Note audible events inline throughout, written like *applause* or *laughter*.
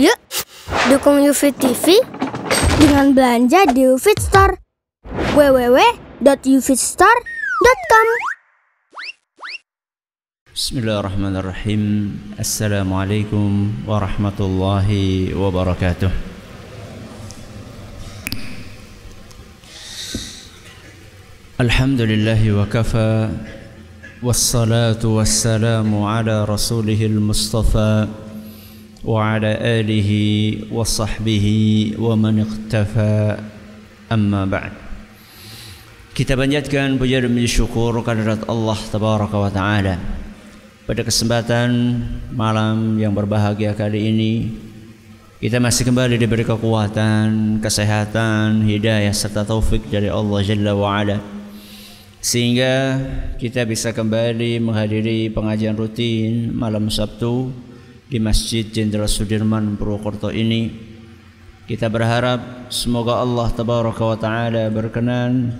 Yuk, dukung UFIT TV dengan belanja di UFIT Store. www.ufitstore.com Bismillahirrahmanirrahim. Assalamualaikum warahmatullahi wabarakatuh. Alhamdulillah wa kafa wassalamu ala rasulihil mustafa Wa sahbihi wa man iqtafa Amma ba'd Kita panjatkan puja dan syukur kehadirat Allah Tabaraka wa Ta'ala. Pada kesempatan malam yang berbahagia kali ini kita masih kembali diberi kekuatan, kesehatan, hidayah serta taufik dari Allah Jalla wa Ala. Sehingga kita bisa kembali menghadiri pengajian rutin malam Sabtu di Masjid Jenderal Sudirman Purwokerto ini. Kita berharap semoga Allah Tabaraka wa taala berkenan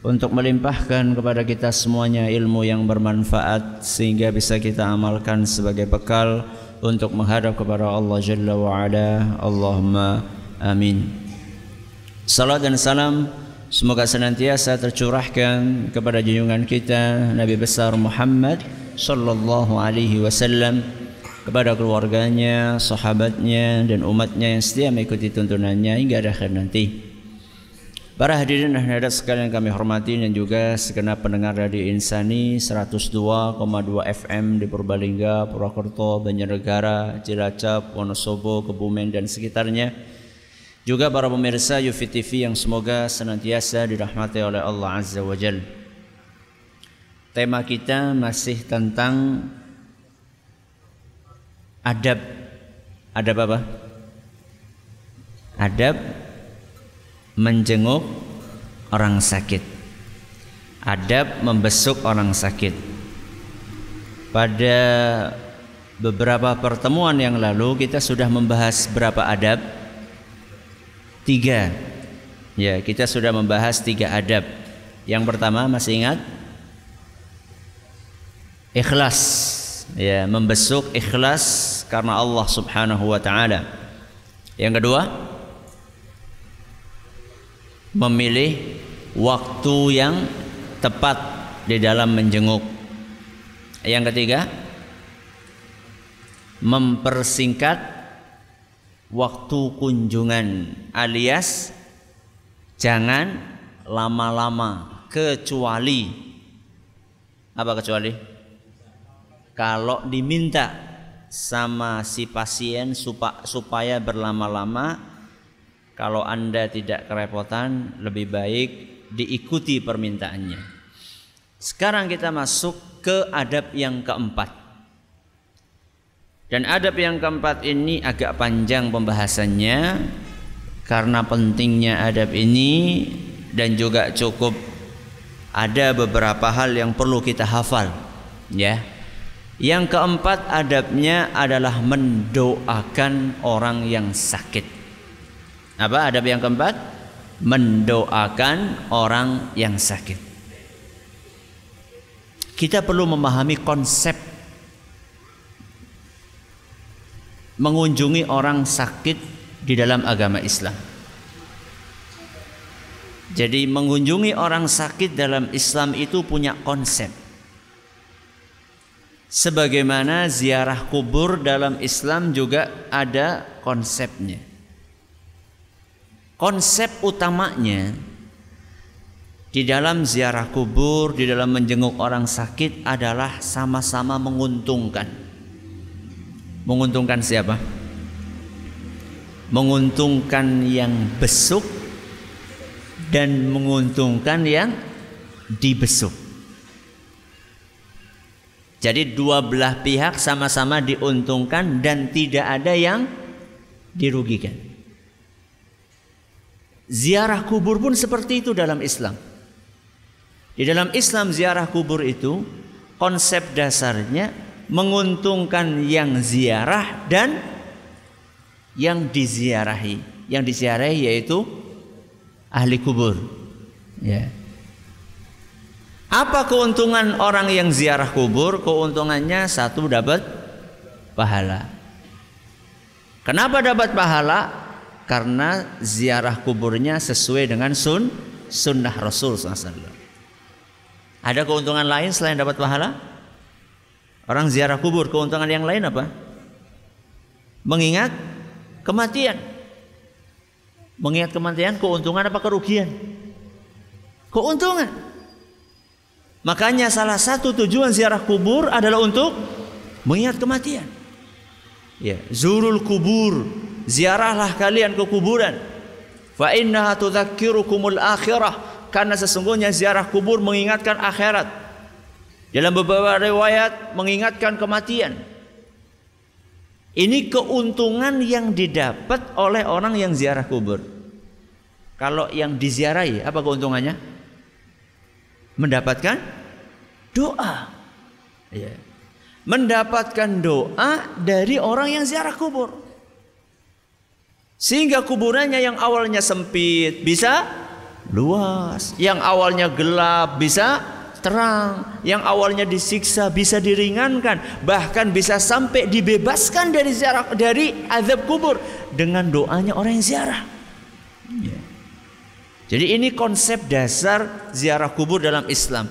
untuk melimpahkan kepada kita semuanya ilmu yang bermanfaat sehingga bisa kita amalkan sebagai bekal untuk menghadap kepada Allah Jalla wa Ala. Allahumma amin. Salam dan salam semoga senantiasa tercurahkan kepada junjungan kita Nabi besar Muhammad sallallahu alaihi wasallam kepada keluarganya, sahabatnya dan umatnya yang setia mengikuti tuntunannya hingga akhir nanti. Para hadirin dan hadirat sekalian kami hormati dan juga segenap pendengar Radio Insani 102,2 FM di Purbalingga, Purwokerto, Banjarnegara, Cilacap, Wonosobo, Kebumen dan sekitarnya. Juga para pemirsa Yufi TV yang semoga senantiasa dirahmati oleh Allah Azza wa Jal. Tema kita masih tentang adab. Adab apa? Adab menjenguk orang sakit. Adab membesuk orang sakit. Pada beberapa pertemuan yang lalu kita sudah membahas berapa adab? Tiga. Ya, kita sudah membahas tiga adab. Yang pertama masih ingat? Ikhlas. Ya, membesuk ikhlas karena Allah Subhanahu wa taala. Yang kedua, memilih waktu yang tepat di dalam menjenguk. Yang ketiga, mempersingkat waktu kunjungan alias jangan lama-lama kecuali apa kecuali kalau diminta sama si pasien supaya berlama-lama kalau Anda tidak kerepotan, lebih baik diikuti permintaannya. Sekarang kita masuk ke adab yang keempat. Dan adab yang keempat ini agak panjang pembahasannya karena pentingnya adab ini dan juga cukup ada beberapa hal yang perlu kita hafal, ya. Yang keempat adabnya adalah mendoakan orang yang sakit. Apa adab yang keempat? Mendoakan orang yang sakit. Kita perlu memahami konsep mengunjungi orang sakit di dalam agama Islam. Jadi mengunjungi orang sakit dalam Islam itu punya konsep. Sebagaimana ziarah kubur dalam Islam juga ada konsepnya konsep utamanya di dalam ziarah kubur, di dalam menjenguk orang sakit adalah sama-sama menguntungkan. Menguntungkan siapa? Menguntungkan yang besuk dan menguntungkan yang dibesuk. Jadi dua belah pihak sama-sama diuntungkan dan tidak ada yang dirugikan. Ziarah kubur pun seperti itu dalam Islam. Di dalam Islam ziarah kubur itu konsep dasarnya menguntungkan yang ziarah dan yang diziarahi. Yang diziarahi yaitu ahli kubur. Ya. Apa keuntungan orang yang ziarah kubur? Keuntungannya satu dapat pahala. Kenapa dapat pahala? Karena ziarah kuburnya sesuai dengan sun sunnah Rasul SAW. Ada keuntungan lain selain dapat pahala? Orang ziarah kubur, keuntungan yang lain apa? Mengingat kematian. Mengingat kematian, keuntungan apa kerugian? Keuntungan. Makanya salah satu tujuan ziarah kubur adalah untuk mengingat kematian. Ya, zurul kubur, ziarahlah kalian ke kuburan. Fa innaha tudzakkirukumul akhirah karena sesungguhnya ziarah kubur mengingatkan akhirat. Dalam beberapa riwayat mengingatkan kematian. Ini keuntungan yang didapat oleh orang yang ziarah kubur. Kalau yang diziarahi, apa keuntungannya? Mendapatkan doa. Ya. Mendapatkan doa dari orang yang ziarah kubur. Sehingga kuburannya yang awalnya sempit bisa luas, yang awalnya gelap bisa terang, yang awalnya disiksa bisa diringankan, bahkan bisa sampai dibebaskan dari ziarah dari azab kubur dengan doanya orang yang ziarah. Ya. Jadi ini konsep dasar ziarah kubur dalam Islam.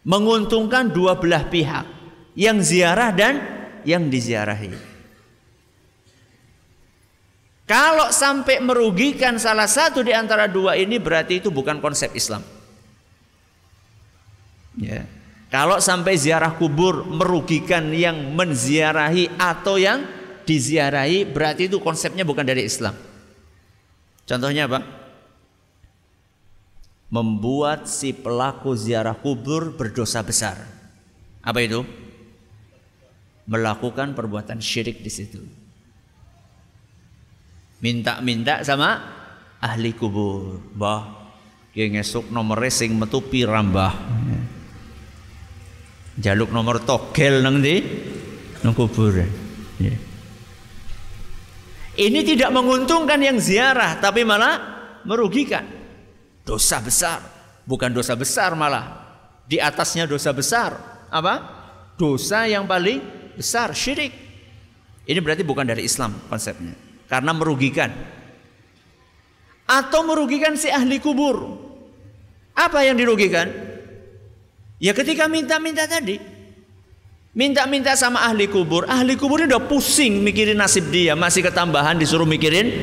Menguntungkan dua belah pihak, yang ziarah dan yang diziarahi. Kalau sampai merugikan salah satu di antara dua ini berarti itu bukan konsep Islam. Ya. Kalau sampai ziarah kubur merugikan yang menziarahi atau yang diziarahi berarti itu konsepnya bukan dari Islam. Contohnya apa? Membuat si pelaku ziarah kubur berdosa besar. Apa itu? Melakukan perbuatan syirik di situ. Minta-minta sama ahli kubur. Bah, dia ngesuk nomor sing metu pirambah. Jaluk nomor togel nang di nang kuburan. Ya. Ini tidak menguntungkan yang ziarah, tapi malah merugikan. Dosa besar, bukan dosa besar malah. Di atasnya dosa besar. Apa? Dosa yang paling besar, syirik. Ini berarti bukan dari Islam konsepnya. Karena merugikan. Atau merugikan si ahli kubur. Apa yang dirugikan? Ya ketika minta-minta tadi. Minta-minta sama ahli kubur. Ahli kubur ini udah pusing mikirin nasib dia. Masih ketambahan disuruh mikirin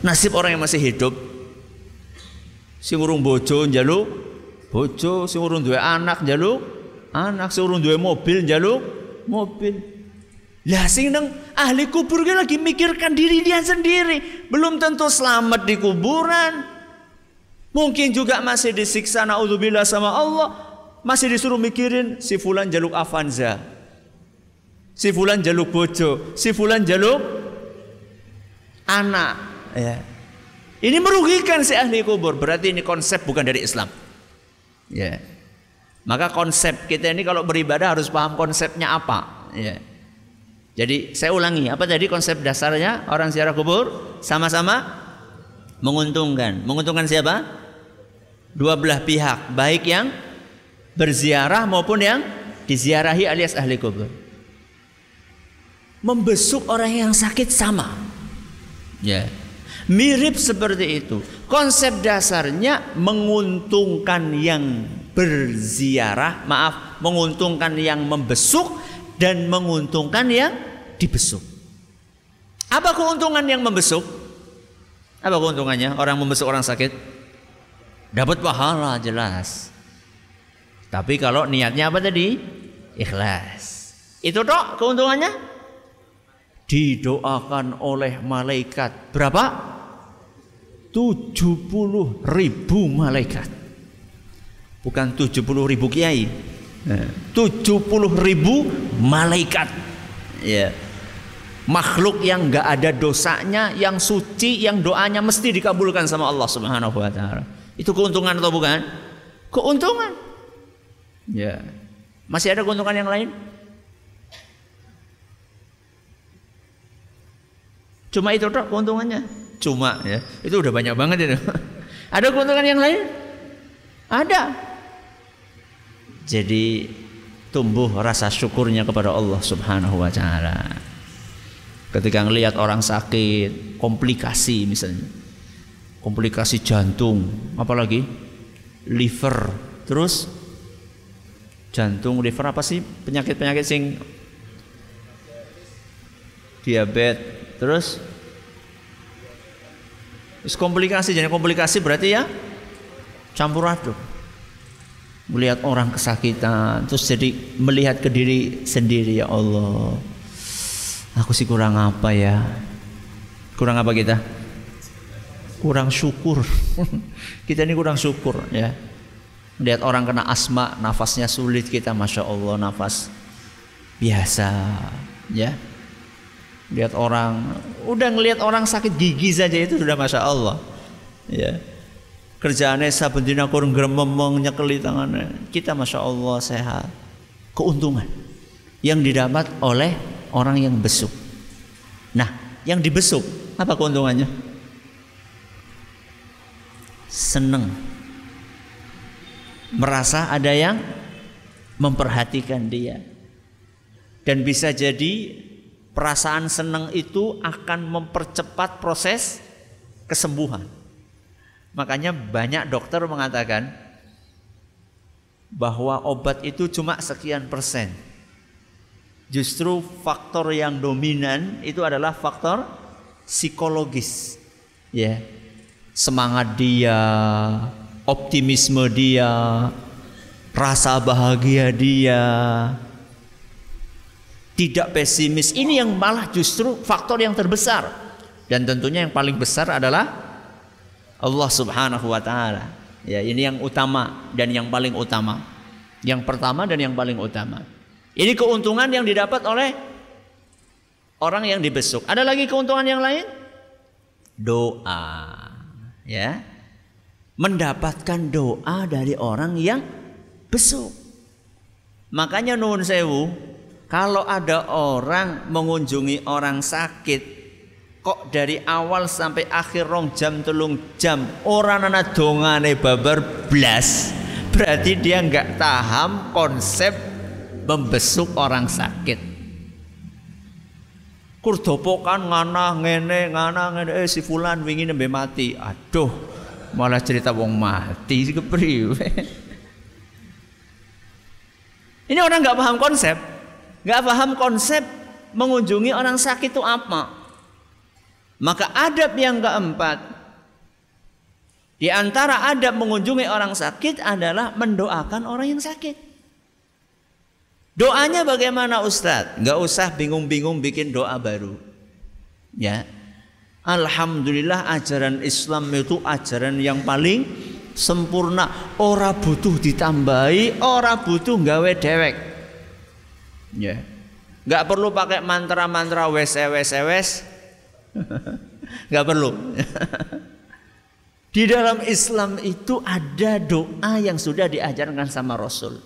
nasib orang yang masih hidup. Si urung bojo njaluk bojo, si urung duwe anak njaluk anak, si urung duwe mobil njaluk mobil. Lah sing nang ahli kubur dia lagi mikirkan diri dia sendiri, belum tentu selamat di kuburan. Mungkin juga masih disiksa naudzubillah sama Allah, masih disuruh mikirin si fulan jaluk Avanza. Si fulan jaluk bojo, si fulan jaluk anak, ya. Ini merugikan si ahli kubur, berarti ini konsep bukan dari Islam. Ya. Maka konsep kita ini kalau beribadah harus paham konsepnya apa, ya. Jadi saya ulangi, apa tadi konsep dasarnya orang ziarah kubur sama-sama menguntungkan. Menguntungkan siapa? Dua belah pihak, baik yang berziarah maupun yang diziarahi alias ahli kubur. Membesuk orang yang sakit sama. Ya. Mirip seperti itu. Konsep dasarnya menguntungkan yang berziarah, maaf, menguntungkan yang membesuk dan menguntungkan yang dibesuk. Apa keuntungan yang membesuk? Apa keuntungannya? Orang membesuk orang sakit dapat pahala jelas. Tapi kalau niatnya apa tadi? Ikhlas. Itu dok keuntungannya? Didoakan oleh malaikat. Berapa? 70 ribu malaikat. Bukan 70 ribu kiai. 70 ribu malaikat. Ya. Makhluk yang nggak ada dosanya, yang suci, yang doanya mesti dikabulkan sama Allah Subhanahu wa taala. Itu keuntungan atau bukan? Keuntungan. Ya. Masih ada keuntungan yang lain? Cuma itu dok keuntungannya. Cuma ya. Itu udah banyak banget itu. *laughs* ada keuntungan yang lain? Ada. Jadi tumbuh rasa syukurnya kepada Allah Subhanahu wa taala. Ketika ngelihat orang sakit, komplikasi misalnya. Komplikasi jantung, apalagi liver. Terus jantung, liver apa sih penyakit-penyakit sing diabetes. Terus Terus komplikasi, jadi komplikasi berarti ya campur aduk. Melihat orang kesakitan, terus jadi melihat ke diri sendiri ya Allah. Aku sih kurang apa ya? Kurang apa kita? Kurang syukur. *laughs* kita ini kurang syukur ya. Lihat orang kena asma, nafasnya sulit kita, masya Allah nafas biasa ya lihat orang udah ngelihat orang sakit gigi saja itu sudah masya Allah. Ya. Kerjaannya saben dina kurang grememeng nyekeli tangannya. Kita masya Allah sehat. Keuntungan yang didapat oleh orang yang besuk. Nah yang dibesuk apa keuntungannya? Seneng. Merasa ada yang memperhatikan dia. Dan bisa jadi Perasaan senang itu akan mempercepat proses kesembuhan. Makanya banyak dokter mengatakan bahwa obat itu cuma sekian persen. Justru faktor yang dominan itu adalah faktor psikologis. Ya. Semangat dia, optimisme dia, rasa bahagia dia, tidak pesimis. Ini yang malah justru faktor yang terbesar. Dan tentunya yang paling besar adalah Allah Subhanahu wa taala. Ya, ini yang utama dan yang paling utama. Yang pertama dan yang paling utama. Ini keuntungan yang didapat oleh orang yang dibesuk. Ada lagi keuntungan yang lain? Doa. Ya. Mendapatkan doa dari orang yang besuk. Makanya nuwun sewu, kalau ada orang mengunjungi orang sakit kok dari awal sampai akhir rong jam telung jam orang anak dongane babar blas. Berarti dia nggak paham konsep membesuk orang sakit. Kurdopokan ngana ngene ngana ngene. Eh si fulan wingi nembe mati. Aduh malah cerita wong mati kepriwe. *laughs* Ini orang nggak paham konsep nggak paham konsep mengunjungi orang sakit itu apa. Maka adab yang keempat di antara adab mengunjungi orang sakit adalah mendoakan orang yang sakit. Doanya bagaimana Ustadz? Nggak usah bingung-bingung bikin doa baru. Ya, Alhamdulillah ajaran Islam itu ajaran yang paling sempurna. Ora butuh ditambahi, ora butuh gawe dewek. Ya. Nggak perlu pakai mantra-mantra wes wes wes. *laughs* Nggak perlu. Di dalam Islam itu ada doa yang sudah diajarkan sama Rasul.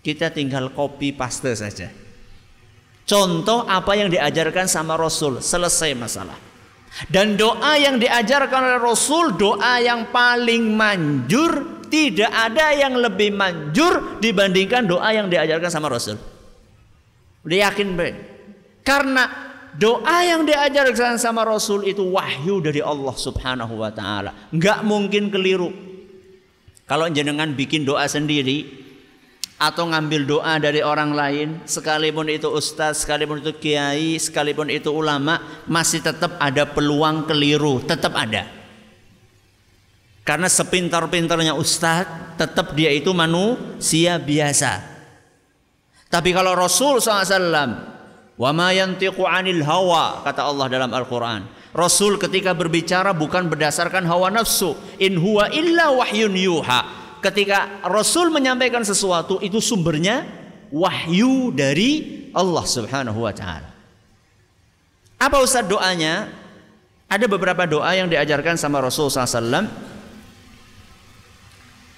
Kita tinggal copy paste saja. Contoh apa yang diajarkan sama Rasul, selesai masalah. Dan doa yang diajarkan oleh Rasul, doa yang paling manjur, tidak ada yang lebih manjur dibandingkan doa yang diajarkan sama Rasul. Udah yakin be? Karena doa yang diajarkan sama Rasul itu wahyu dari Allah Subhanahu wa taala. Enggak mungkin keliru. Kalau jenengan bikin doa sendiri atau ngambil doa dari orang lain, sekalipun itu ustaz, sekalipun itu kiai, sekalipun itu ulama, masih tetap ada peluang keliru, tetap ada. Karena sepintar-pintarnya ustaz, tetap dia itu manusia biasa. Tapi kalau Rasul SAW, wa ma yantiqu anil hawa kata Allah dalam Al-Qur'an. Rasul ketika berbicara bukan berdasarkan hawa nafsu, in huwa illa wahyun yuha. Ketika Rasul menyampaikan sesuatu itu sumbernya wahyu dari Allah Subhanahu wa taala. Apa Ustaz doanya? Ada beberapa doa yang diajarkan sama Rasul SAW.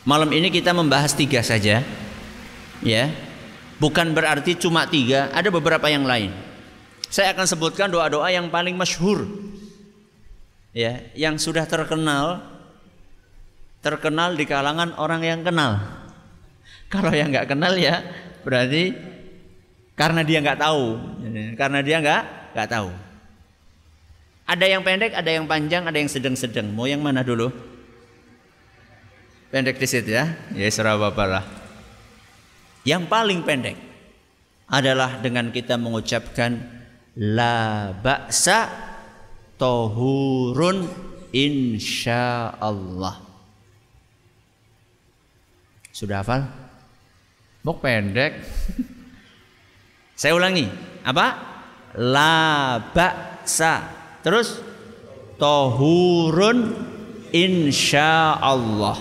Malam ini kita membahas tiga saja, ya. Bukan berarti cuma tiga, ada beberapa yang lain. Saya akan sebutkan doa-doa yang paling masyhur. Ya, yang sudah terkenal terkenal di kalangan orang yang kenal. Kalau yang nggak kenal ya berarti karena dia nggak tahu, karena dia nggak nggak tahu. Ada yang pendek, ada yang panjang, ada yang sedang-sedang. Mau yang mana dulu? Pendek di situ ya. Ya serah bapak lah. Yang paling pendek adalah dengan kita mengucapkan la ba'sa tohurun insyaallah. Sudah hafal? Mau pendek. *laughs* Saya ulangi. Apa? La ba'sa Terus tohurun insya Allah.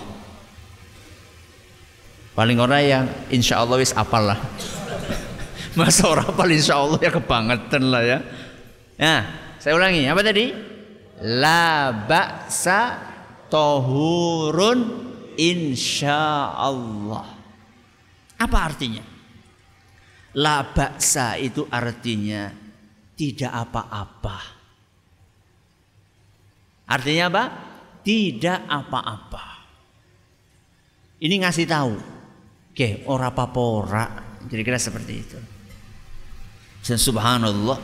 Paling orang yang insya Allah wis apal lah. *laughs* Masa orang apal insya Allah ya kebangetan lah ya. Nah, saya ulangi. Apa tadi? La ba'sa tohurun insya Allah. Apa artinya? La ba'sa itu artinya tidak apa-apa. Artinya apa? Tidak apa-apa. Ini ngasih tahu. Oke, ora apa-apa ora. Kira-kira seperti itu. Dan subhanallah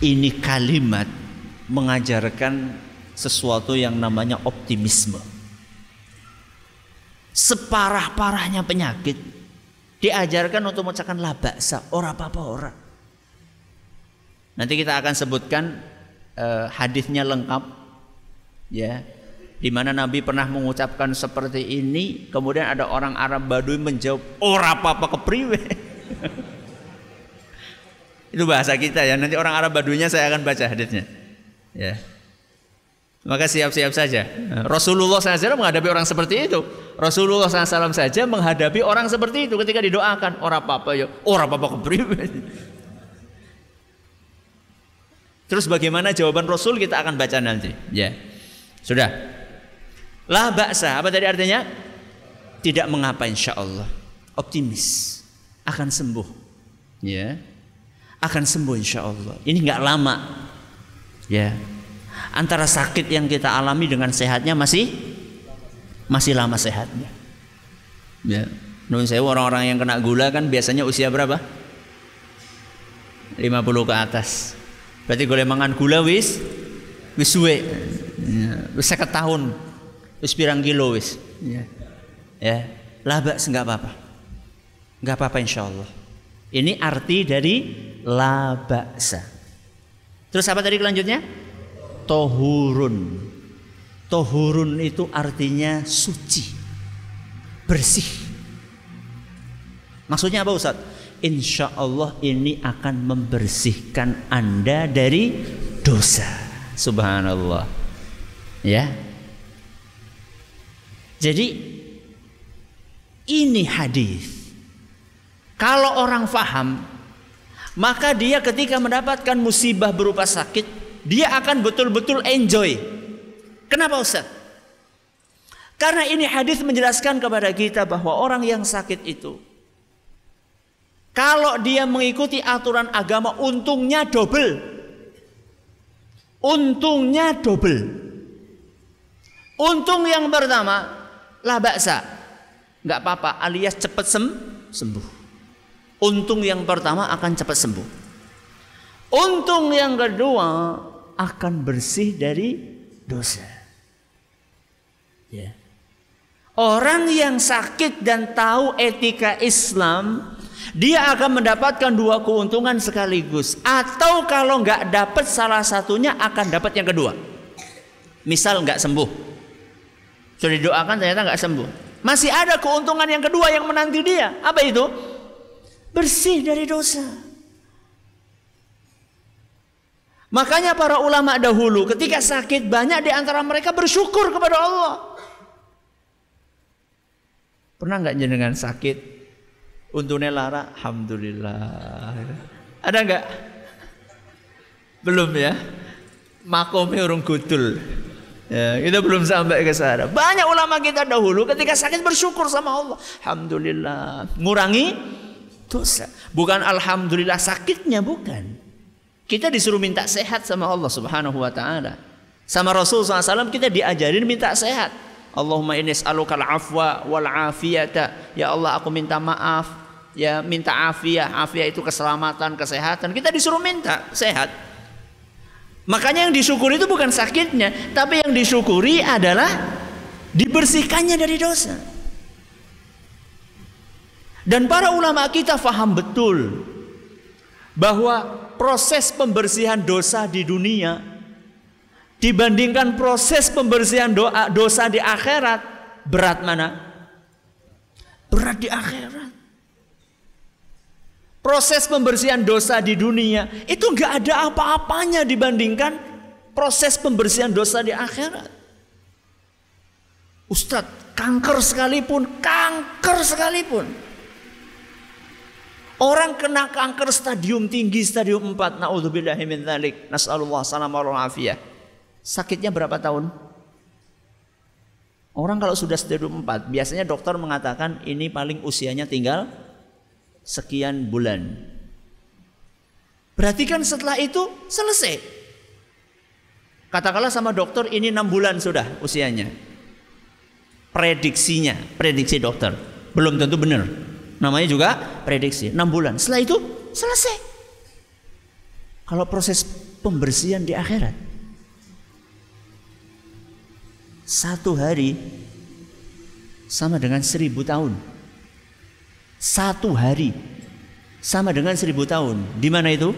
ini kalimat mengajarkan sesuatu yang namanya optimisme. Separah-parahnya penyakit diajarkan untuk mengucapkan labaksa, ora apa-apa ora. Nanti kita akan sebutkan uh, hadisnya lengkap ya di mana Nabi pernah mengucapkan seperti ini kemudian ada orang Arab Baduy menjawab ora apa-apa kepriwe. *laughs* Itu bahasa kita ya. Nanti orang Arab Baduinya saya akan baca hadisnya. Ya. Maka siap-siap saja. Rasulullah SAW menghadapi orang seperti itu. Rasulullah SAW saja menghadapi orang seperti itu ketika didoakan ora apa-apa ya. Ora apa-apa kepriwe. *laughs* Terus bagaimana jawaban Rasul? Kita akan baca nanti. Ya. Sudah. La baksa. Apa tadi artinya? Tidak mengapa insya Allah. Optimis. Akan sembuh. Ya. Akan sembuh insya Allah. Ini nggak lama. Ya. Antara sakit yang kita alami dengan sehatnya masih masih lama sehatnya. Ya. Nun saya orang-orang yang kena gula kan biasanya usia berapa? 50 ke atas. Berarti golek mangan gula wis wis suwe. Ya, wis 50 tahun. Wis pirang kilo wis. Ya. Ya, labak enggak apa-apa. Enggak apa-apa insyaallah. Ini arti dari labaksa. Terus apa tadi kelanjutnya? Tohurun. Tohurun itu artinya suci. Bersih. Maksudnya apa Ustaz? insya Allah ini akan membersihkan anda dari dosa subhanallah ya jadi ini hadis kalau orang faham maka dia ketika mendapatkan musibah berupa sakit dia akan betul-betul enjoy kenapa Ustaz karena ini hadis menjelaskan kepada kita bahwa orang yang sakit itu kalau dia mengikuti aturan agama untungnya double. Untungnya double. Untung yang pertama lah baksa. Nggak apa-apa alias cepat sem sembuh. Untung yang pertama akan cepat sembuh. Untung yang kedua akan bersih dari dosa. Ya. Orang yang sakit dan tahu etika Islam dia akan mendapatkan dua keuntungan sekaligus atau kalau nggak dapat salah satunya akan dapat yang kedua misal nggak sembuh sudah didoakan ternyata nggak sembuh masih ada keuntungan yang kedua yang menanti dia apa itu bersih dari dosa makanya para ulama dahulu ketika sakit banyak di antara mereka bersyukur kepada Allah pernah nggak jenengan sakit Untungnya lara, alhamdulillah. Ada enggak? Belum ya. Makomnya urung gudul. Ya, kita belum sampai ke sana. Banyak ulama kita dahulu ketika sakit bersyukur sama Allah. Alhamdulillah. Ngurangi dosa. Bukan alhamdulillah sakitnya bukan. Kita disuruh minta sehat sama Allah Subhanahu wa taala. Sama Rasul SAW kita diajarin minta sehat. Allahumma inni as'alukal afwa wal afiyata. Ya Allah aku minta maaf ya minta afiah afiah itu keselamatan kesehatan kita disuruh minta sehat Makanya yang disyukuri itu bukan sakitnya, tapi yang disyukuri adalah dibersihkannya dari dosa. Dan para ulama kita faham betul bahwa proses pembersihan dosa di dunia dibandingkan proses pembersihan doa, dosa di akhirat berat mana? Berat di akhirat. Proses pembersihan dosa di dunia itu nggak ada apa-apanya dibandingkan proses pembersihan dosa di akhirat. Ustadz, kanker sekalipun, kanker sekalipun. Orang kena kanker stadium tinggi, stadium 4. Na'udzubillahi. Nas'alullah afiyah. Sakitnya berapa tahun? Orang kalau sudah stadium 4, biasanya dokter mengatakan ini paling usianya tinggal sekian bulan. Berarti kan setelah itu selesai. Katakanlah sama dokter ini enam bulan sudah usianya. Prediksinya, prediksi dokter. Belum tentu benar. Namanya juga prediksi. enam bulan. Setelah itu selesai. Kalau proses pembersihan di akhirat. Satu hari sama dengan seribu tahun. Satu hari sama dengan seribu tahun. Di mana itu?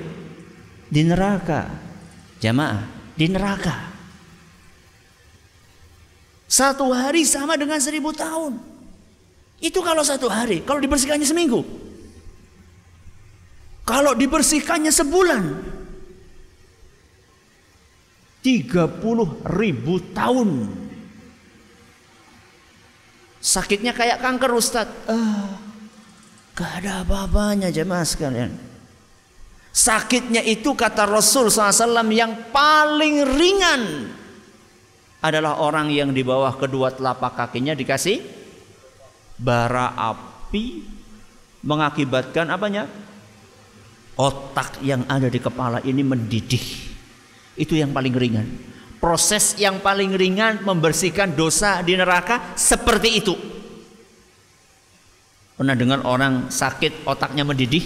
Di neraka. Jamaah, di neraka. Satu hari sama dengan seribu tahun. Itu kalau satu hari. Kalau dibersihkannya seminggu. Kalau dibersihkannya sebulan. 30 ribu tahun. Sakitnya kayak kanker Ustadz. Ah, Gak ada apa-apanya jemaah sekalian. Sakitnya itu kata Rasul SAW yang paling ringan adalah orang yang di bawah kedua telapak kakinya dikasih bara api mengakibatkan apanya? Otak yang ada di kepala ini mendidih. Itu yang paling ringan. Proses yang paling ringan membersihkan dosa di neraka seperti itu. Pernah dengar orang sakit otaknya mendidih?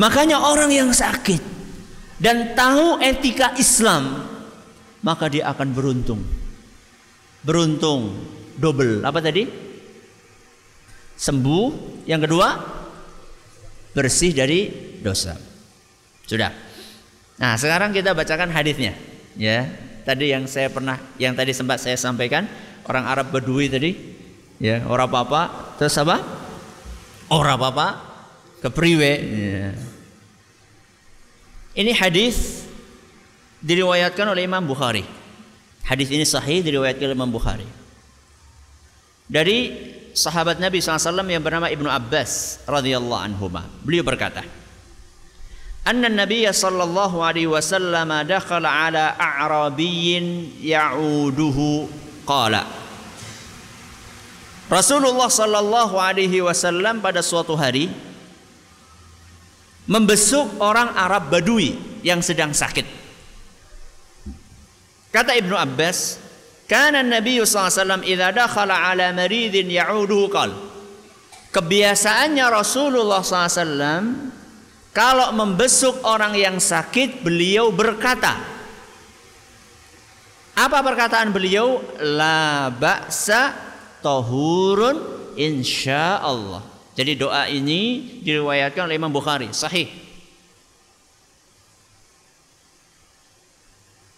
Makanya orang yang sakit dan tahu etika Islam, maka dia akan beruntung. Beruntung double. Apa tadi? Sembuh. Yang kedua, bersih dari dosa. Sudah. Nah, sekarang kita bacakan hadisnya, ya. Tadi yang saya pernah yang tadi sempat saya sampaikan orang Arab Badui tadi ya orang apa terus apa orang apa kepriwe ya. ini hadis diriwayatkan oleh Imam Bukhari hadis ini sahih diriwayatkan oleh Imam Bukhari dari sahabat Nabi SAW yang bernama Ibnu Abbas radhiyallahu anhu beliau berkata أن النبي صلى الله عليه وسلم دخل على أعرابي يعوده qala Rasulullah sallallahu alaihi wasallam pada suatu hari membesuk orang Arab Badui yang sedang sakit. Kata Ibnu Abbas, "Kana Nabi sallallahu alaihi wasallam idza dakhala ala maridin ya'uduhu qal." Kebiasaannya Rasulullah SAW kalau membesuk orang yang sakit beliau berkata apa perkataan beliau? La ba'sa tahurun insya Allah. Jadi doa ini diriwayatkan oleh Imam Bukhari, sahih.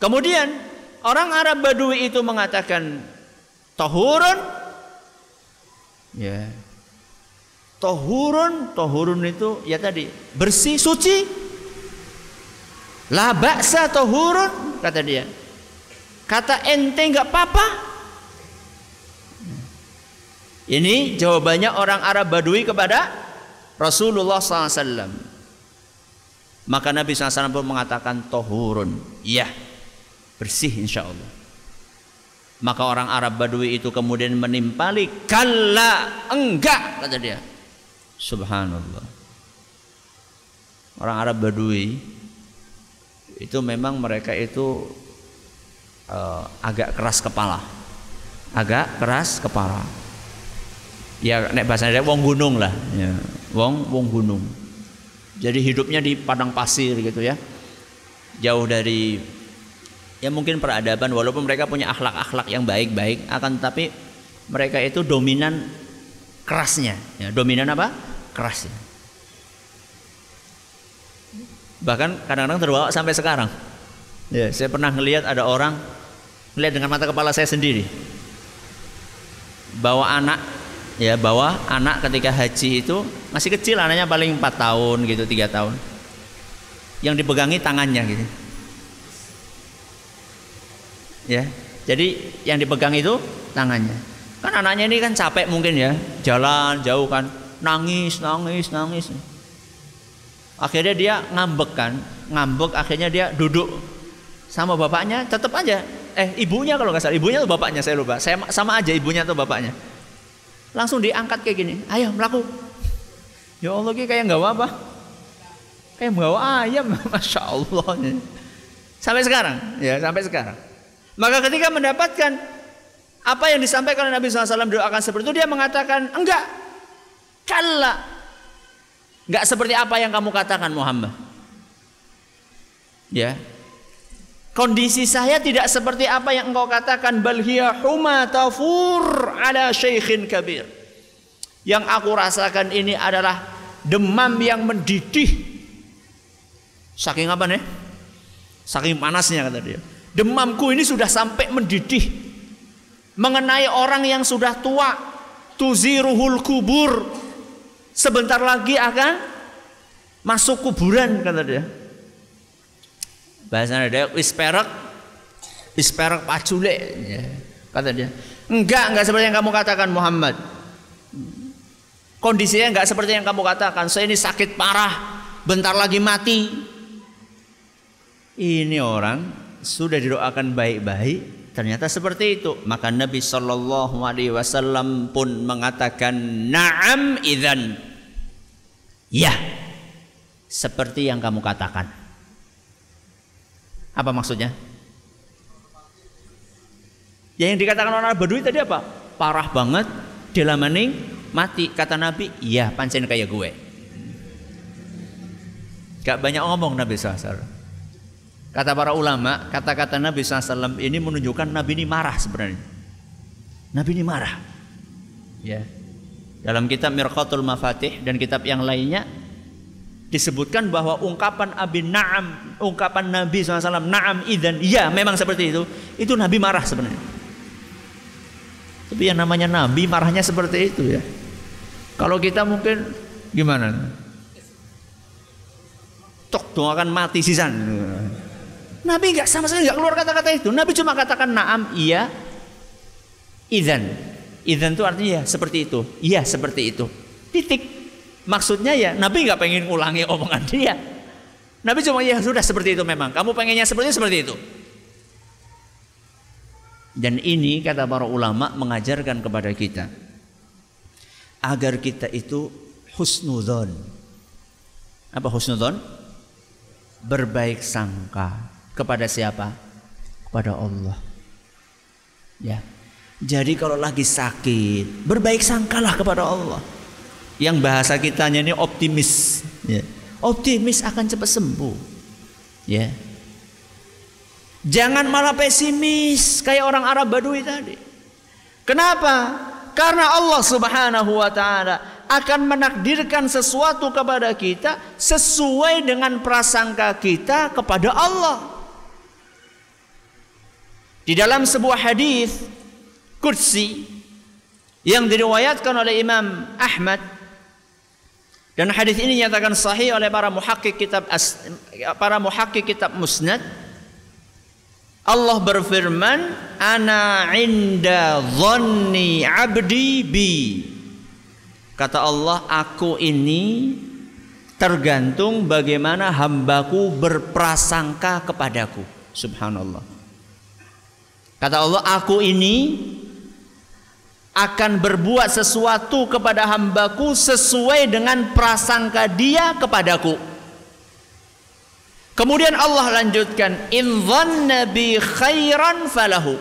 Kemudian orang Arab Badui itu mengatakan tahurun ya. Tahurun, tahurun itu ya tadi bersih, suci. La ba'sa tahurun kata dia. Kata ente enggak apa-apa, ini jawabannya orang Arab Badui kepada Rasulullah SAW. Maka Nabi SAW pun mengatakan tohurun. Iya, bersih insya Allah. Maka orang Arab Badui itu kemudian menimpali kalla enggak kata dia. Subhanallah. Orang Arab Badui itu memang mereka itu uh, agak keras kepala. Agak keras kepala. Ya nek bahasa wong gunung lah. Ya wong wong gunung. Jadi hidupnya di padang pasir gitu ya. Jauh dari ya mungkin peradaban walaupun mereka punya akhlak-akhlak yang baik-baik akan tetapi mereka itu dominan kerasnya. Ya dominan apa? Kerasnya. Bahkan kadang-kadang terbawa sampai sekarang. Ya saya pernah ngelihat ada orang melihat dengan mata kepala saya sendiri. Bawa anak ya bawa anak ketika haji itu masih kecil anaknya paling 4 tahun gitu tiga tahun. Yang dipegangi tangannya gitu. Ya jadi yang dipegang itu tangannya. Kan anaknya ini kan capek mungkin ya jalan jauh kan nangis nangis nangis. Akhirnya dia ngambek kan ngambek akhirnya dia duduk sama bapaknya tetap aja eh ibunya kalau nggak salah. Ibunya tuh bapaknya? Saya lupa. Saya sama aja ibunya tuh bapaknya. Langsung diangkat kayak gini. Ayo melaku ya Allah kayak nggak apa kayak bawa ayam. *laughs* Masya Allah. Sampai sekarang. Ya sampai sekarang. Maka ketika mendapatkan apa yang disampaikan oleh Nabi SAW doakan seperti itu dia mengatakan enggak. Kalla. Nggak seperti apa yang kamu katakan Muhammad. Ya. Kondisi saya tidak seperti apa yang engkau katakan bal hiya huma tafur ala syaikhin kabir. Yang aku rasakan ini adalah demam yang mendidih. Saking apa nih? Saking panasnya kata dia. Demamku ini sudah sampai mendidih mengenai orang yang sudah tua. Tuziruhul kubur Sebentar lagi akan masuk kuburan kata dia. Bahasanya dia wis perak wis perak pacule ya, kata dia. Enggak, enggak seperti yang kamu katakan Muhammad. Kondisinya enggak seperti yang kamu katakan. Saya ini sakit parah, bentar lagi mati. Ini orang sudah didoakan baik-baik, ternyata seperti itu. Maka Nabi Shallallahu Alaihi Wasallam pun mengatakan, Naam idan Ya, seperti yang kamu katakan. Apa maksudnya? Ya yang dikatakan orang Badui tadi apa? Parah banget, dilamaning mati. Kata Nabi, iya pancen kayak gue. Gak banyak ngomong Nabi SAW. Kata para ulama, kata-kata Nabi SAW ini menunjukkan Nabi ini marah sebenarnya. Nabi ini marah. Ya, dalam kitab Mirqatul Mafatih dan kitab yang lainnya disebutkan bahwa ungkapan Abi Naam, ungkapan Nabi SAW Naam idan, iya memang seperti itu. Itu Nabi marah sebenarnya. Tapi yang namanya Nabi marahnya seperti itu ya. Kalau kita mungkin gimana? Tok dong akan mati sisan. Nabi nggak sama sekali nggak keluar kata-kata itu. Nabi cuma katakan Naam iya, idan Idan itu artinya ya seperti itu. Iya seperti itu. Titik. Maksudnya ya Nabi nggak pengen ulangi omongan dia. Nabi cuma ya sudah seperti itu memang. Kamu pengennya seperti itu, seperti itu. Dan ini kata para ulama mengajarkan kepada kita agar kita itu husnudon. Apa husnudon? Berbaik sangka kepada siapa? Kepada Allah. Ya, jadi kalau lagi sakit, berbaik sangkalah kepada Allah. Yang bahasa kitanya ini optimis. Ya. Optimis akan cepat sembuh. Ya. Jangan malah pesimis kayak orang Arab Badui tadi. Kenapa? Karena Allah Subhanahu wa taala akan menakdirkan sesuatu kepada kita sesuai dengan prasangka kita kepada Allah. Di dalam sebuah hadis kursi yang diriwayatkan oleh Imam Ahmad dan hadis ini nyatakan sahih oleh para muhakkik kitab para muhakkik kitab Musnad. Allah berfirman ana inda dhanni abdi bi. Kata Allah aku ini tergantung bagaimana hambaku berprasangka kepadaku. Subhanallah. Kata Allah aku ini akan berbuat sesuatu kepada hambaku sesuai dengan prasangka dia kepadaku. Kemudian Allah lanjutkan, in nabi khairan falahu.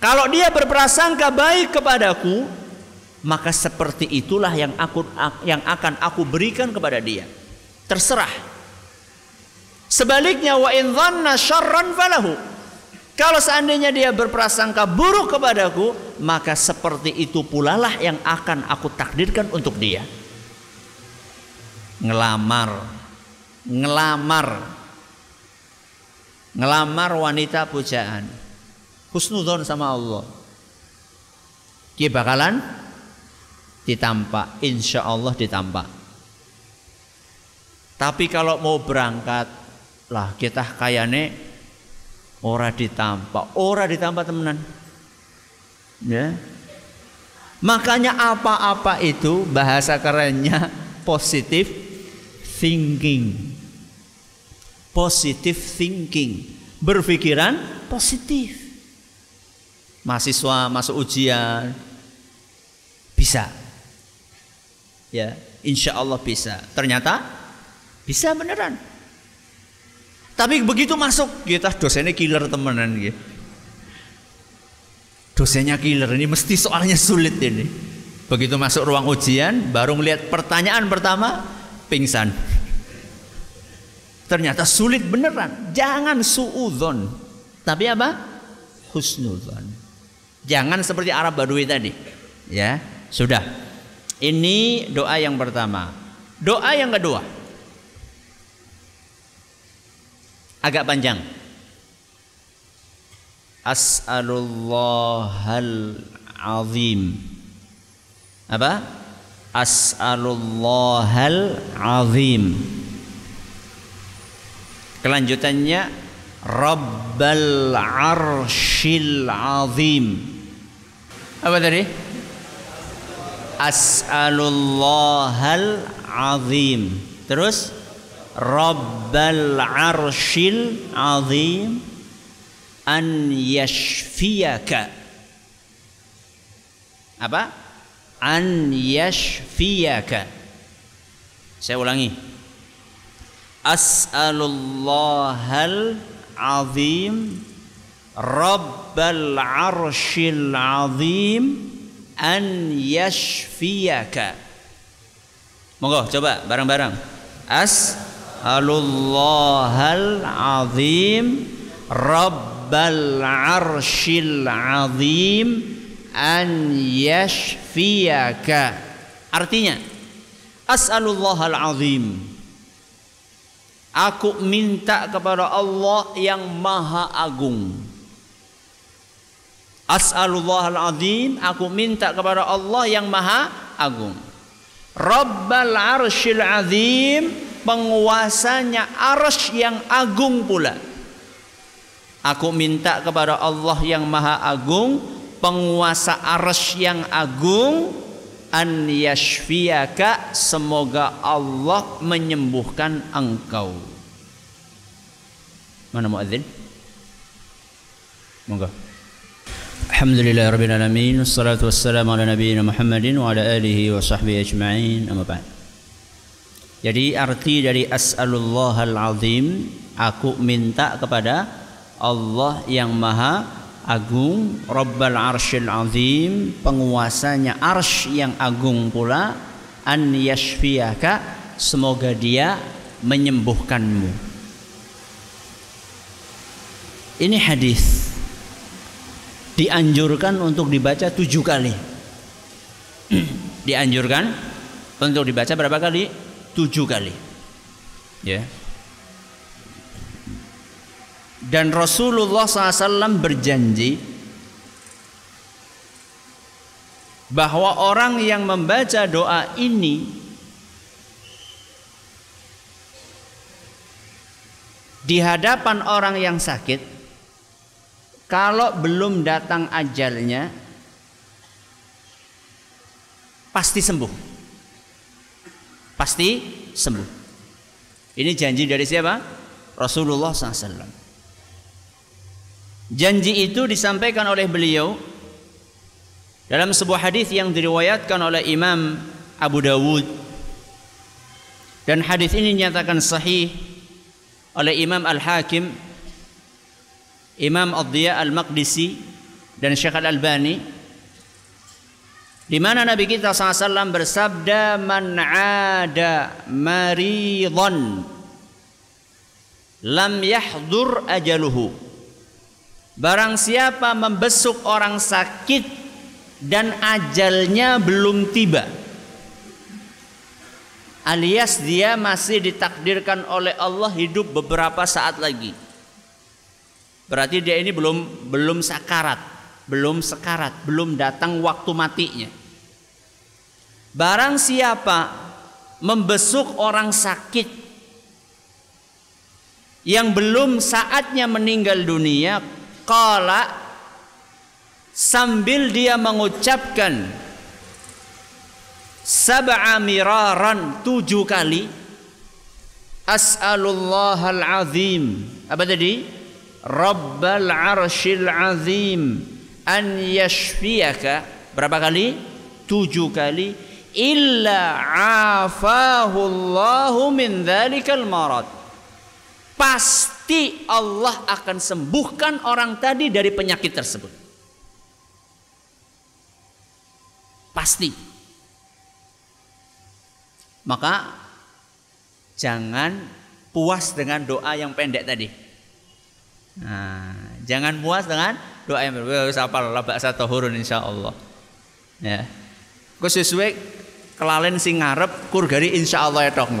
Kalau dia berprasangka baik kepadaku, maka seperti itulah yang aku yang akan aku berikan kepada dia. Terserah. Sebaliknya wa in dhanna syarran falahu. Kalau seandainya dia berprasangka buruk kepadaku, maka seperti itu pula lah yang akan aku takdirkan untuk dia. Ngelamar, ngelamar, ngelamar wanita pujaan. Husnudon sama Allah. Dia bakalan ditampak, insya Allah ditampak. Tapi kalau mau berangkat, lah kita kayane ora ditampak, ora ditampak temenan. Ya. Makanya apa-apa itu bahasa kerennya positif thinking. Positive thinking. Berpikiran positif. Mahasiswa masuk ujian bisa. Ya, insya Allah bisa. Ternyata bisa beneran. Tapi begitu masuk kita dosennya killer temenan gitu. Dosennya killer ini mesti soalnya sulit ini. Begitu masuk ruang ujian baru melihat pertanyaan pertama pingsan. Ternyata sulit beneran. Jangan suudzon. Tapi apa? Husnudzon. Jangan seperti Arab Badui tadi. Ya, sudah. Ini doa yang pertama. Doa yang kedua. Agak panjang. As'alullahal azim. Apa? As'alullahal azim. Kelanjutannya Rabbal arshil azim. Apa tadi? As'alullahal azim. Terus Rabbal arshil azim an yashfiyaka. Apa? An yashfiyaka. Saya ulangi. As'alullahal azim rabbal arshil azim an yashfiyaka. Monggo coba bareng-bareng. As as'alullahal azim rabbal arshil azim an yashfiyaka. Artinya as'alullahal azim. Aku minta kepada Allah yang maha agung. As'alullahal azim aku minta kepada Allah yang maha agung. Rabbal arshil azim penguasanya arsh yang agung pula. Aku minta kepada Allah yang maha agung, penguasa arsh yang agung, an yashfiyaka, semoga Allah menyembuhkan engkau. Mana muadzin? Monggo. Alhamdulillah rabbil alamin wassalatu wassalamu ala nabiyyina Muhammadin wa ala alihi wa sahbihi ajma'in amma ba'd jadi arti dari as'alullahal azim aku minta kepada Allah yang maha agung Rabbal arshil azim penguasanya arsh yang agung pula an yashfiyaka semoga dia menyembuhkanmu. Ini hadis dianjurkan untuk dibaca tujuh kali. *clears throat* Dianjurkan untuk dibaca berapa kali tujuh kali. Ya. Dan Rasulullah SAW berjanji bahwa orang yang membaca doa ini di hadapan orang yang sakit kalau belum datang ajalnya pasti sembuh pasti sembuh. Ini janji dari siapa? Rasulullah SAW. Janji itu disampaikan oleh beliau dalam sebuah hadis yang diriwayatkan oleh Imam Abu Dawud dan hadis ini dinyatakan sahih oleh Imam Al-Hakim Imam Ad-Diya Al-Maqdisi dan Syekh Al-Albani Di mana Nabi kita SAW bersabda man ada maridhan lam yahdur ajaluhu. Barang siapa membesuk orang sakit dan ajalnya belum tiba. Alias dia masih ditakdirkan oleh Allah hidup beberapa saat lagi. Berarti dia ini belum belum sakarat, belum sekarat, belum datang waktu matinya. Barang siapa membesuk orang sakit yang belum saatnya meninggal dunia, kala sambil dia mengucapkan sab'a miraran tujuh kali as'alullahal azim. Apa tadi? Rabbal arshil azim an yashfiyaka. Berapa kali? Tujuh kali illa afahu Allahu min dzalikal marad. Pasti Allah akan sembuhkan orang tadi dari penyakit tersebut. Pasti. Maka jangan puas dengan doa yang pendek tadi. Nah, jangan puas dengan doa yang pendek. Sapal lah baksa tahurun insya Allah. Ya. Sesuai kelalen sing ngarep kur gari insyaallah ya tok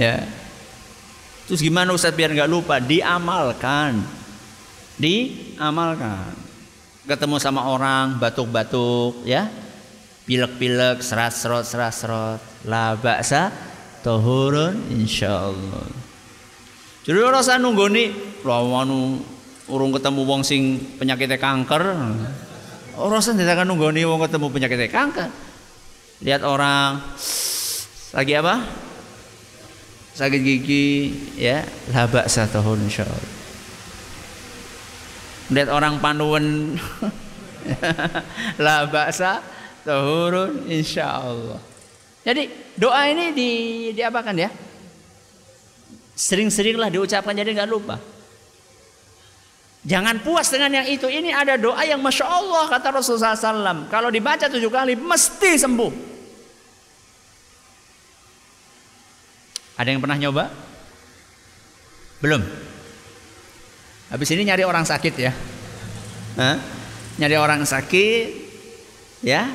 ya. Terus gimana Ustaz biar nggak lupa? Diamalkan. Diamalkan. Ketemu sama orang batuk-batuk ya. Pilek-pilek serat-serot serat-serot. La baksa tohurun insyaallah. Jadi saya nunggu nih lawan urung ketemu wong sing penyakitnya kanker Orang sendiri akan nih mau ketemu penyakit kanker. Lihat orang lagi apa? Sakit gigi, ya, labak satu tahun insya Allah. Lihat orang panuan, *laughs* labak tahun insya Allah. Jadi doa ini di diapakan ya? Sering-seringlah diucapkan jadi nggak lupa. Jangan puas dengan yang itu. Ini ada doa yang masya Allah kata Rasulullah SAW. Kalau dibaca tujuh kali mesti sembuh. Ada yang pernah nyoba? Belum. Habis ini nyari orang sakit ya. Hah? Nyari orang sakit, ya.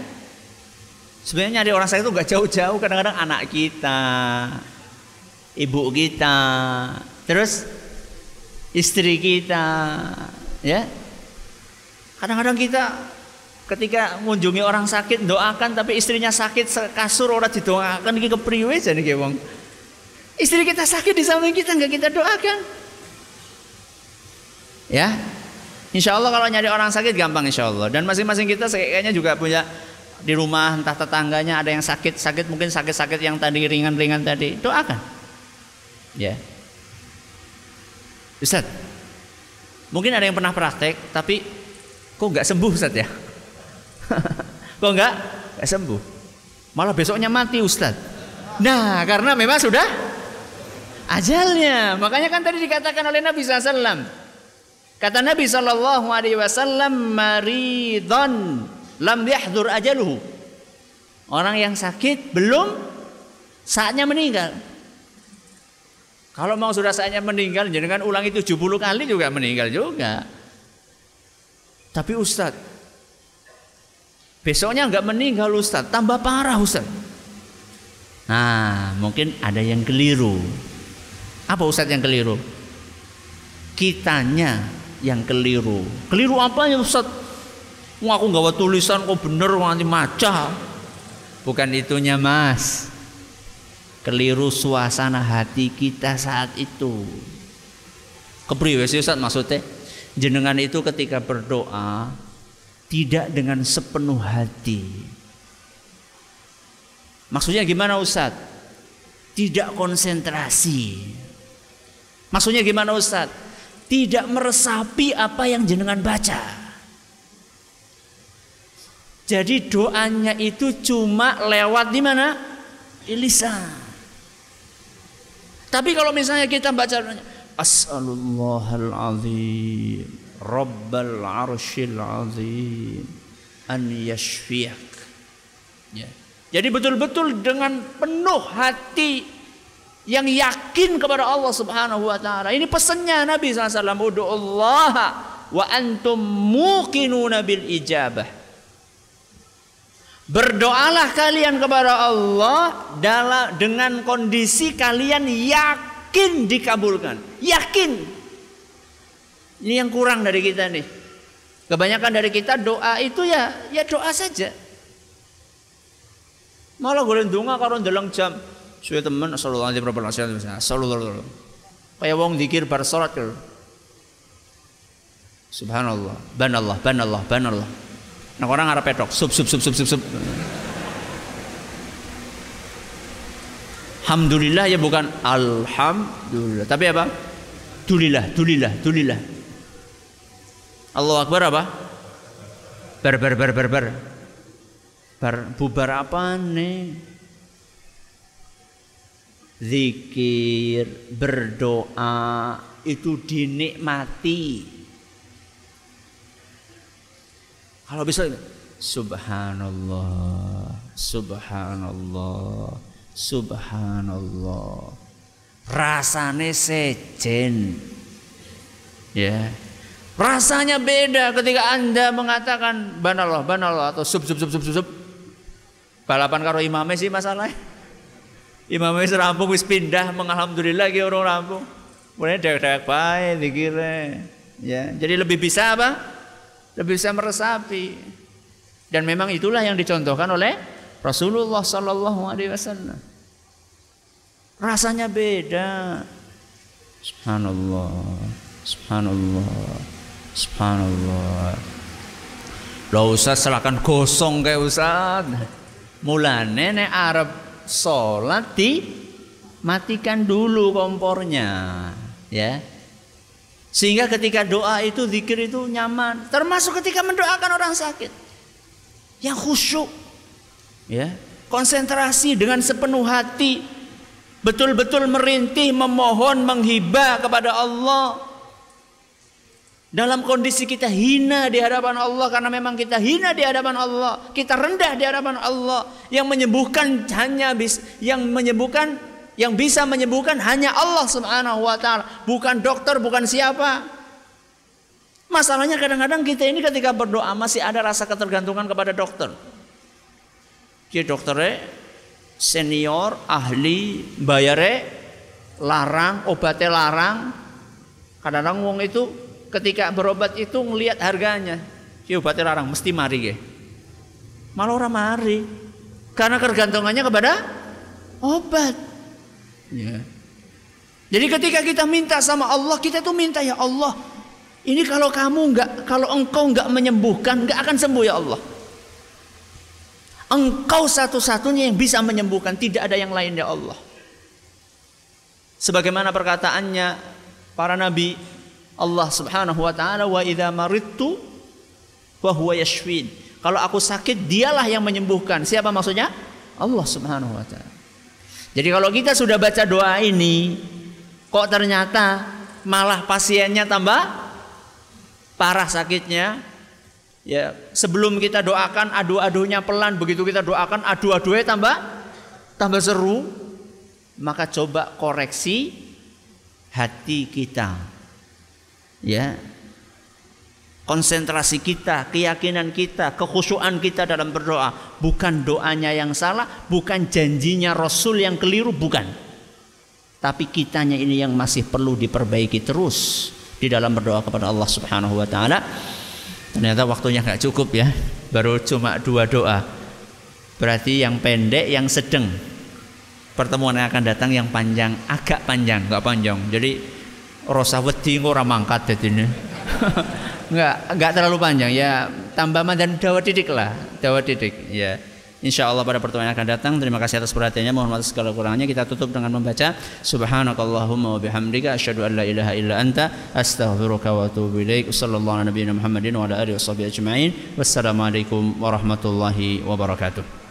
Sebenarnya nyari orang sakit itu gak jauh-jauh. Kadang-kadang anak kita, ibu kita, terus istri kita ya. Kadang-kadang kita ketika mengunjungi orang sakit doakan tapi istrinya sakit kasur orang didoakan iki kepriwe jane ki wong. Istri kita sakit di samping kita nggak kita doakan. Ya. Insya Allah kalau nyari orang sakit gampang insya Allah dan masing-masing kita kayaknya juga punya di rumah entah tetangganya ada yang sakit sakit mungkin sakit-sakit yang tadi ringan-ringan tadi doakan. Ya Ustaz, mungkin ada yang pernah praktek, tapi kok nggak sembuh Ustaz ya? *laughs* kok nggak? Nggak sembuh. Malah besoknya mati Ustaz. Nah, karena memang sudah ajalnya. Makanya kan tadi dikatakan oleh Nabi SAW. Kata Nabi Shallallahu Alaihi Wasallam, maridon lam yahdur ajaluhu. Orang yang sakit belum saatnya meninggal. Kalau mau sudah saatnya meninggal, jangan ulangi 70 kali juga meninggal juga. Tapi Ustadz, besoknya nggak meninggal Ustadz, tambah parah Ustadz. Nah, mungkin ada yang keliru. Apa Ustadz yang keliru? Kitanya yang keliru. Keliru apa ya Ustadz? Wah, aku nggak tulisan kok bener nanti maca. Bukan itunya mas keliru suasana hati kita saat itu. Kepriwe sih Ustaz maksudnya? Jenengan itu ketika berdoa tidak dengan sepenuh hati. Maksudnya gimana Ustaz? Tidak konsentrasi. Maksudnya gimana Ustaz? Tidak meresapi apa yang jenengan baca. Jadi doanya itu cuma lewat di mana? Di lisan. Tapi kalau misalnya kita baca As'alullahal azim Rabbal arshil azim an yashfiyak. Ya. Jadi betul-betul dengan penuh hati yang yakin kepada Allah Subhanahu wa taala. Ini pesannya Nabi SAW, Allah wa antum muqinuna bil ijabah." Berdoalah kalian kepada Allah dalam dengan kondisi kalian yakin dikabulkan. Yakin. Ini yang kurang dari kita nih. Kebanyakan dari kita doa itu ya ya doa saja. Malah golek donga karo ndeleng jam. Suwe temen sallallahu alaihi wasallam. Sallallahu Kayak wong dikir bar salat kalau. Subhanallah, banallah, banallah, banallah. Nah orang ngarep petok, sub sub sub sub sub sub. Alhamdulillah ya bukan alhamdulillah, tapi apa? Dulilah, dulilah, dulilah. Allah Akbar apa? Ber ber ber ber ber. Bar, bubar apa nih? Zikir, berdoa itu dinikmati. Kalau bisa Subhanallah, Subhanallah, Subhanallah. Rasane sejen. Ya. Rasanya beda ketika Anda mengatakan banallah, banallah atau sub sub sub sub sub. Balapan karo imamnya sih masalahnya. Imamnya wis rampung wis pindah mengalhamdulillah ki orang rampung. Mulai dek-dek bae dikira. Ya, jadi lebih bisa apa? Lebih bisa meresapi. Dan memang itulah yang dicontohkan oleh Rasulullah sallallahu alaihi wasallam. Rasanya beda. Subhanallah. Subhanallah. Subhanallah. Lah Ustaz silakan gosong kayak Ustaz. Mulane nek arep salat di matikan dulu kompornya, ya. Sehingga ketika doa itu zikir itu nyaman, termasuk ketika mendoakan orang sakit. Yang khusyuk. Ya, konsentrasi dengan sepenuh hati, betul-betul merintih, memohon, menghibah kepada Allah. Dalam kondisi kita hina di hadapan Allah karena memang kita hina di hadapan Allah, kita rendah di hadapan Allah. Yang menyembuhkan hanya bis, yang menyembuhkan yang bisa menyembuhkan hanya Allah Subhanahu wa taala, bukan dokter, bukan siapa. Masalahnya kadang-kadang kita ini ketika berdoa masih ada rasa ketergantungan kepada dokter. Ki dokternya senior, ahli, bayare larang, obatnya larang. Kadang-kadang wong itu ketika berobat itu ngelihat harganya. Si obatnya larang mesti mari ke. Malah orang mari. Karena ketergantungannya kepada obat. Ya. Jadi ketika kita minta sama Allah, kita tuh minta ya Allah. Ini kalau kamu nggak, kalau engkau nggak menyembuhkan, nggak akan sembuh ya Allah. Engkau satu-satunya yang bisa menyembuhkan, tidak ada yang lain ya Allah. Sebagaimana perkataannya para nabi, Allah Subhanahu wa taala wa idza maridtu wa huwa yashfin. Kalau aku sakit, dialah yang menyembuhkan. Siapa maksudnya? Allah Subhanahu wa taala. Jadi kalau kita sudah baca doa ini, kok ternyata malah pasiennya tambah parah sakitnya, ya sebelum kita doakan adu-adunya pelan, begitu kita doakan adu-adunya tambah tambah seru, maka coba koreksi hati kita. Ya konsentrasi kita, keyakinan kita, kekhusyuan kita dalam berdoa, bukan doanya yang salah, bukan janjinya Rasul yang keliru, bukan. Tapi kitanya ini yang masih perlu diperbaiki terus di dalam berdoa kepada Allah Subhanahu wa taala. Ternyata waktunya nggak cukup ya, baru cuma dua doa. Berarti yang pendek, yang sedang. Pertemuan yang akan datang yang panjang, agak panjang, nggak panjang. Jadi rasa wedi ora mangkat ini. *laughs* Enggak, enggak terlalu panjang ya. Tambah dan dawa titik lah, dawa titik ya. Insya Allah pada pertemuan yang akan datang Terima kasih atas perhatiannya Mohon maaf segala kurangnya Kita tutup dengan membaca Subhanakallahumma wa bihamdika Asyhadu an la ilaha illa anta Astaghfiruka wa atubu ilaik Sallallahu ala nabiyina Muhammadin Wa ala alihi ajma'in Wassalamualaikum warahmatullahi wabarakatuh